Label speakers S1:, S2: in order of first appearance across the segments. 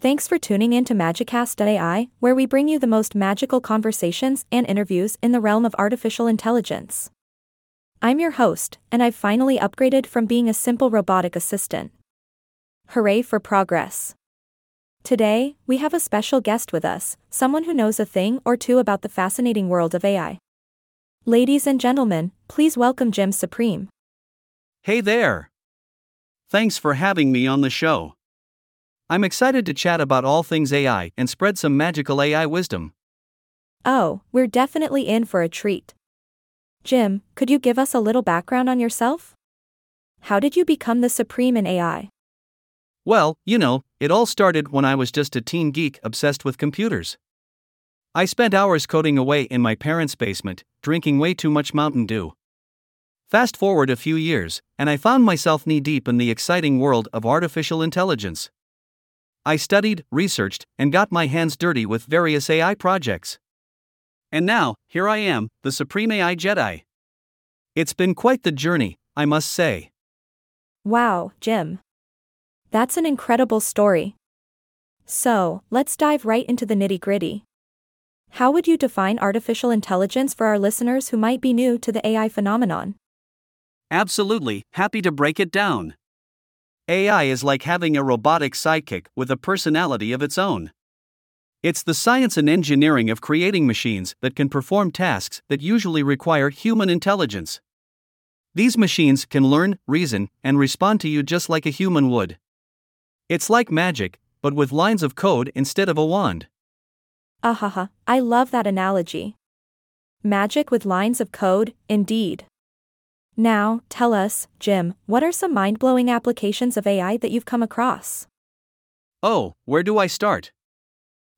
S1: Thanks for tuning in to Magicast.ai, where we bring you the most magical conversations and interviews in the realm of artificial intelligence. I'm your host, and I've finally upgraded from being a simple robotic assistant. Hooray for progress! Today, we have a special guest with us, someone who knows a thing or two about the fascinating world of AI. Ladies and gentlemen, please welcome Jim Supreme.
S2: Hey there! Thanks for having me on the show. I'm excited to chat about all things AI and spread some magical AI wisdom.
S1: Oh, we're definitely in for a treat. Jim, could you give us a little background on yourself? How did you become the supreme in AI?
S2: Well, you know, it all started when I was just a teen geek obsessed with computers. I spent hours coding away in my parents' basement, drinking way too much Mountain Dew. Fast forward a few years, and I found myself knee deep in the exciting world of artificial intelligence. I studied, researched, and got my hands dirty with various AI projects. And now, here I am, the Supreme AI Jedi. It's been quite the journey, I must say.
S1: Wow, Jim. That's an incredible story. So, let's dive right into the nitty gritty. How would you define artificial intelligence for our listeners who might be new to the AI phenomenon?
S2: Absolutely, happy to break it down. AI is like having a robotic sidekick with a personality of its own. It's the science and engineering of creating machines that can perform tasks that usually require human intelligence. These machines can learn, reason, and respond to you just like a human would. It's like magic, but with lines of code instead of a wand.
S1: Ahaha, I love that analogy. Magic with lines of code, indeed. Now, tell us, Jim, what are some mind blowing applications of AI that you've come across?
S2: Oh, where do I start?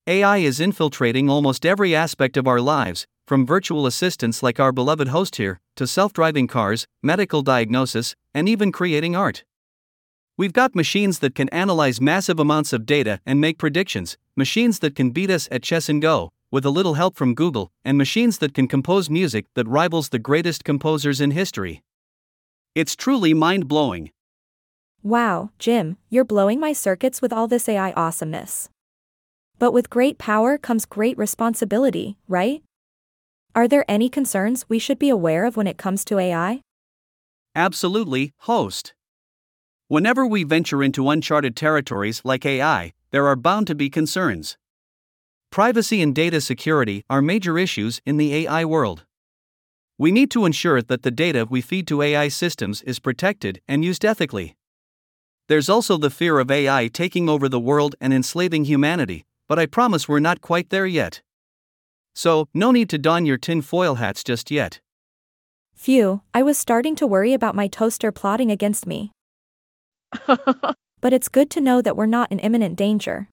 S2: AI is infiltrating almost every aspect of our lives, from virtual assistants like our beloved host here, to self driving cars, medical diagnosis, and even creating art. We've got machines that can analyze massive amounts of data and make predictions, machines that can beat us at chess and go, with a little help from Google, and machines that can compose music that rivals the greatest composers in history. It's truly mind blowing.
S1: Wow, Jim, you're blowing my circuits with all this AI awesomeness. But with great power comes great responsibility, right? Are there any concerns we should be aware of when it comes to AI?
S2: Absolutely, host. Whenever we venture into uncharted territories like AI, there are bound to be concerns. Privacy and data security are major issues in the AI world. We need to ensure that the data we feed to AI systems is protected and used ethically. There's also the fear of AI taking over the world and enslaving humanity, but I promise we're not quite there yet. So, no need to don your tinfoil hats just yet.
S1: Phew, I was starting to worry about my toaster plotting against me. but it's good to know that we're not in imminent danger.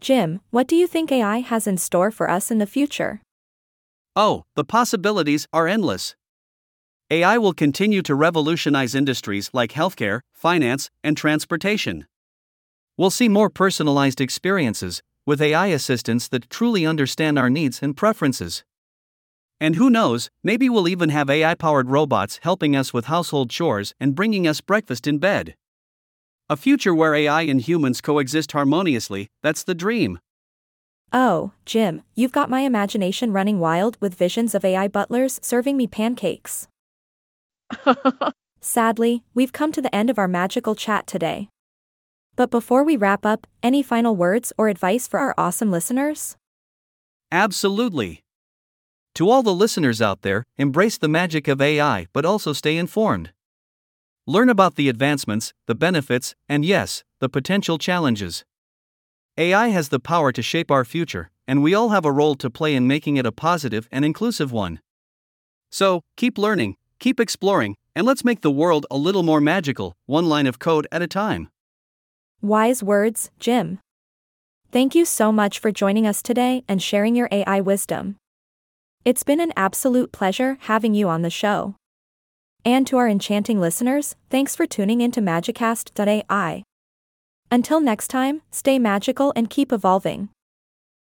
S1: Jim, what do you think AI has in store for us in the future?
S2: Oh, the possibilities are endless. AI will continue to revolutionize industries like healthcare, finance, and transportation. We'll see more personalized experiences, with AI assistants that truly understand our needs and preferences. And who knows, maybe we'll even have AI powered robots helping us with household chores and bringing us breakfast in bed. A future where AI and humans coexist harmoniously, that's the dream.
S1: Oh, Jim, you've got my imagination running wild with visions of AI butlers serving me pancakes. Sadly, we've come to the end of our magical chat today. But before we wrap up, any final words or advice for our awesome listeners?
S2: Absolutely. To all the listeners out there, embrace the magic of AI but also stay informed. Learn about the advancements, the benefits, and yes, the potential challenges. AI has the power to shape our future, and we all have a role to play in making it a positive and inclusive one. So, keep learning, keep exploring, and let's make the world a little more magical, one line of code at a time.
S1: Wise words, Jim. Thank you so much for joining us today and sharing your AI wisdom. It's been an absolute pleasure having you on the show. And to our enchanting listeners, thanks for tuning in to Magicast.ai. Until next time, stay magical and keep evolving.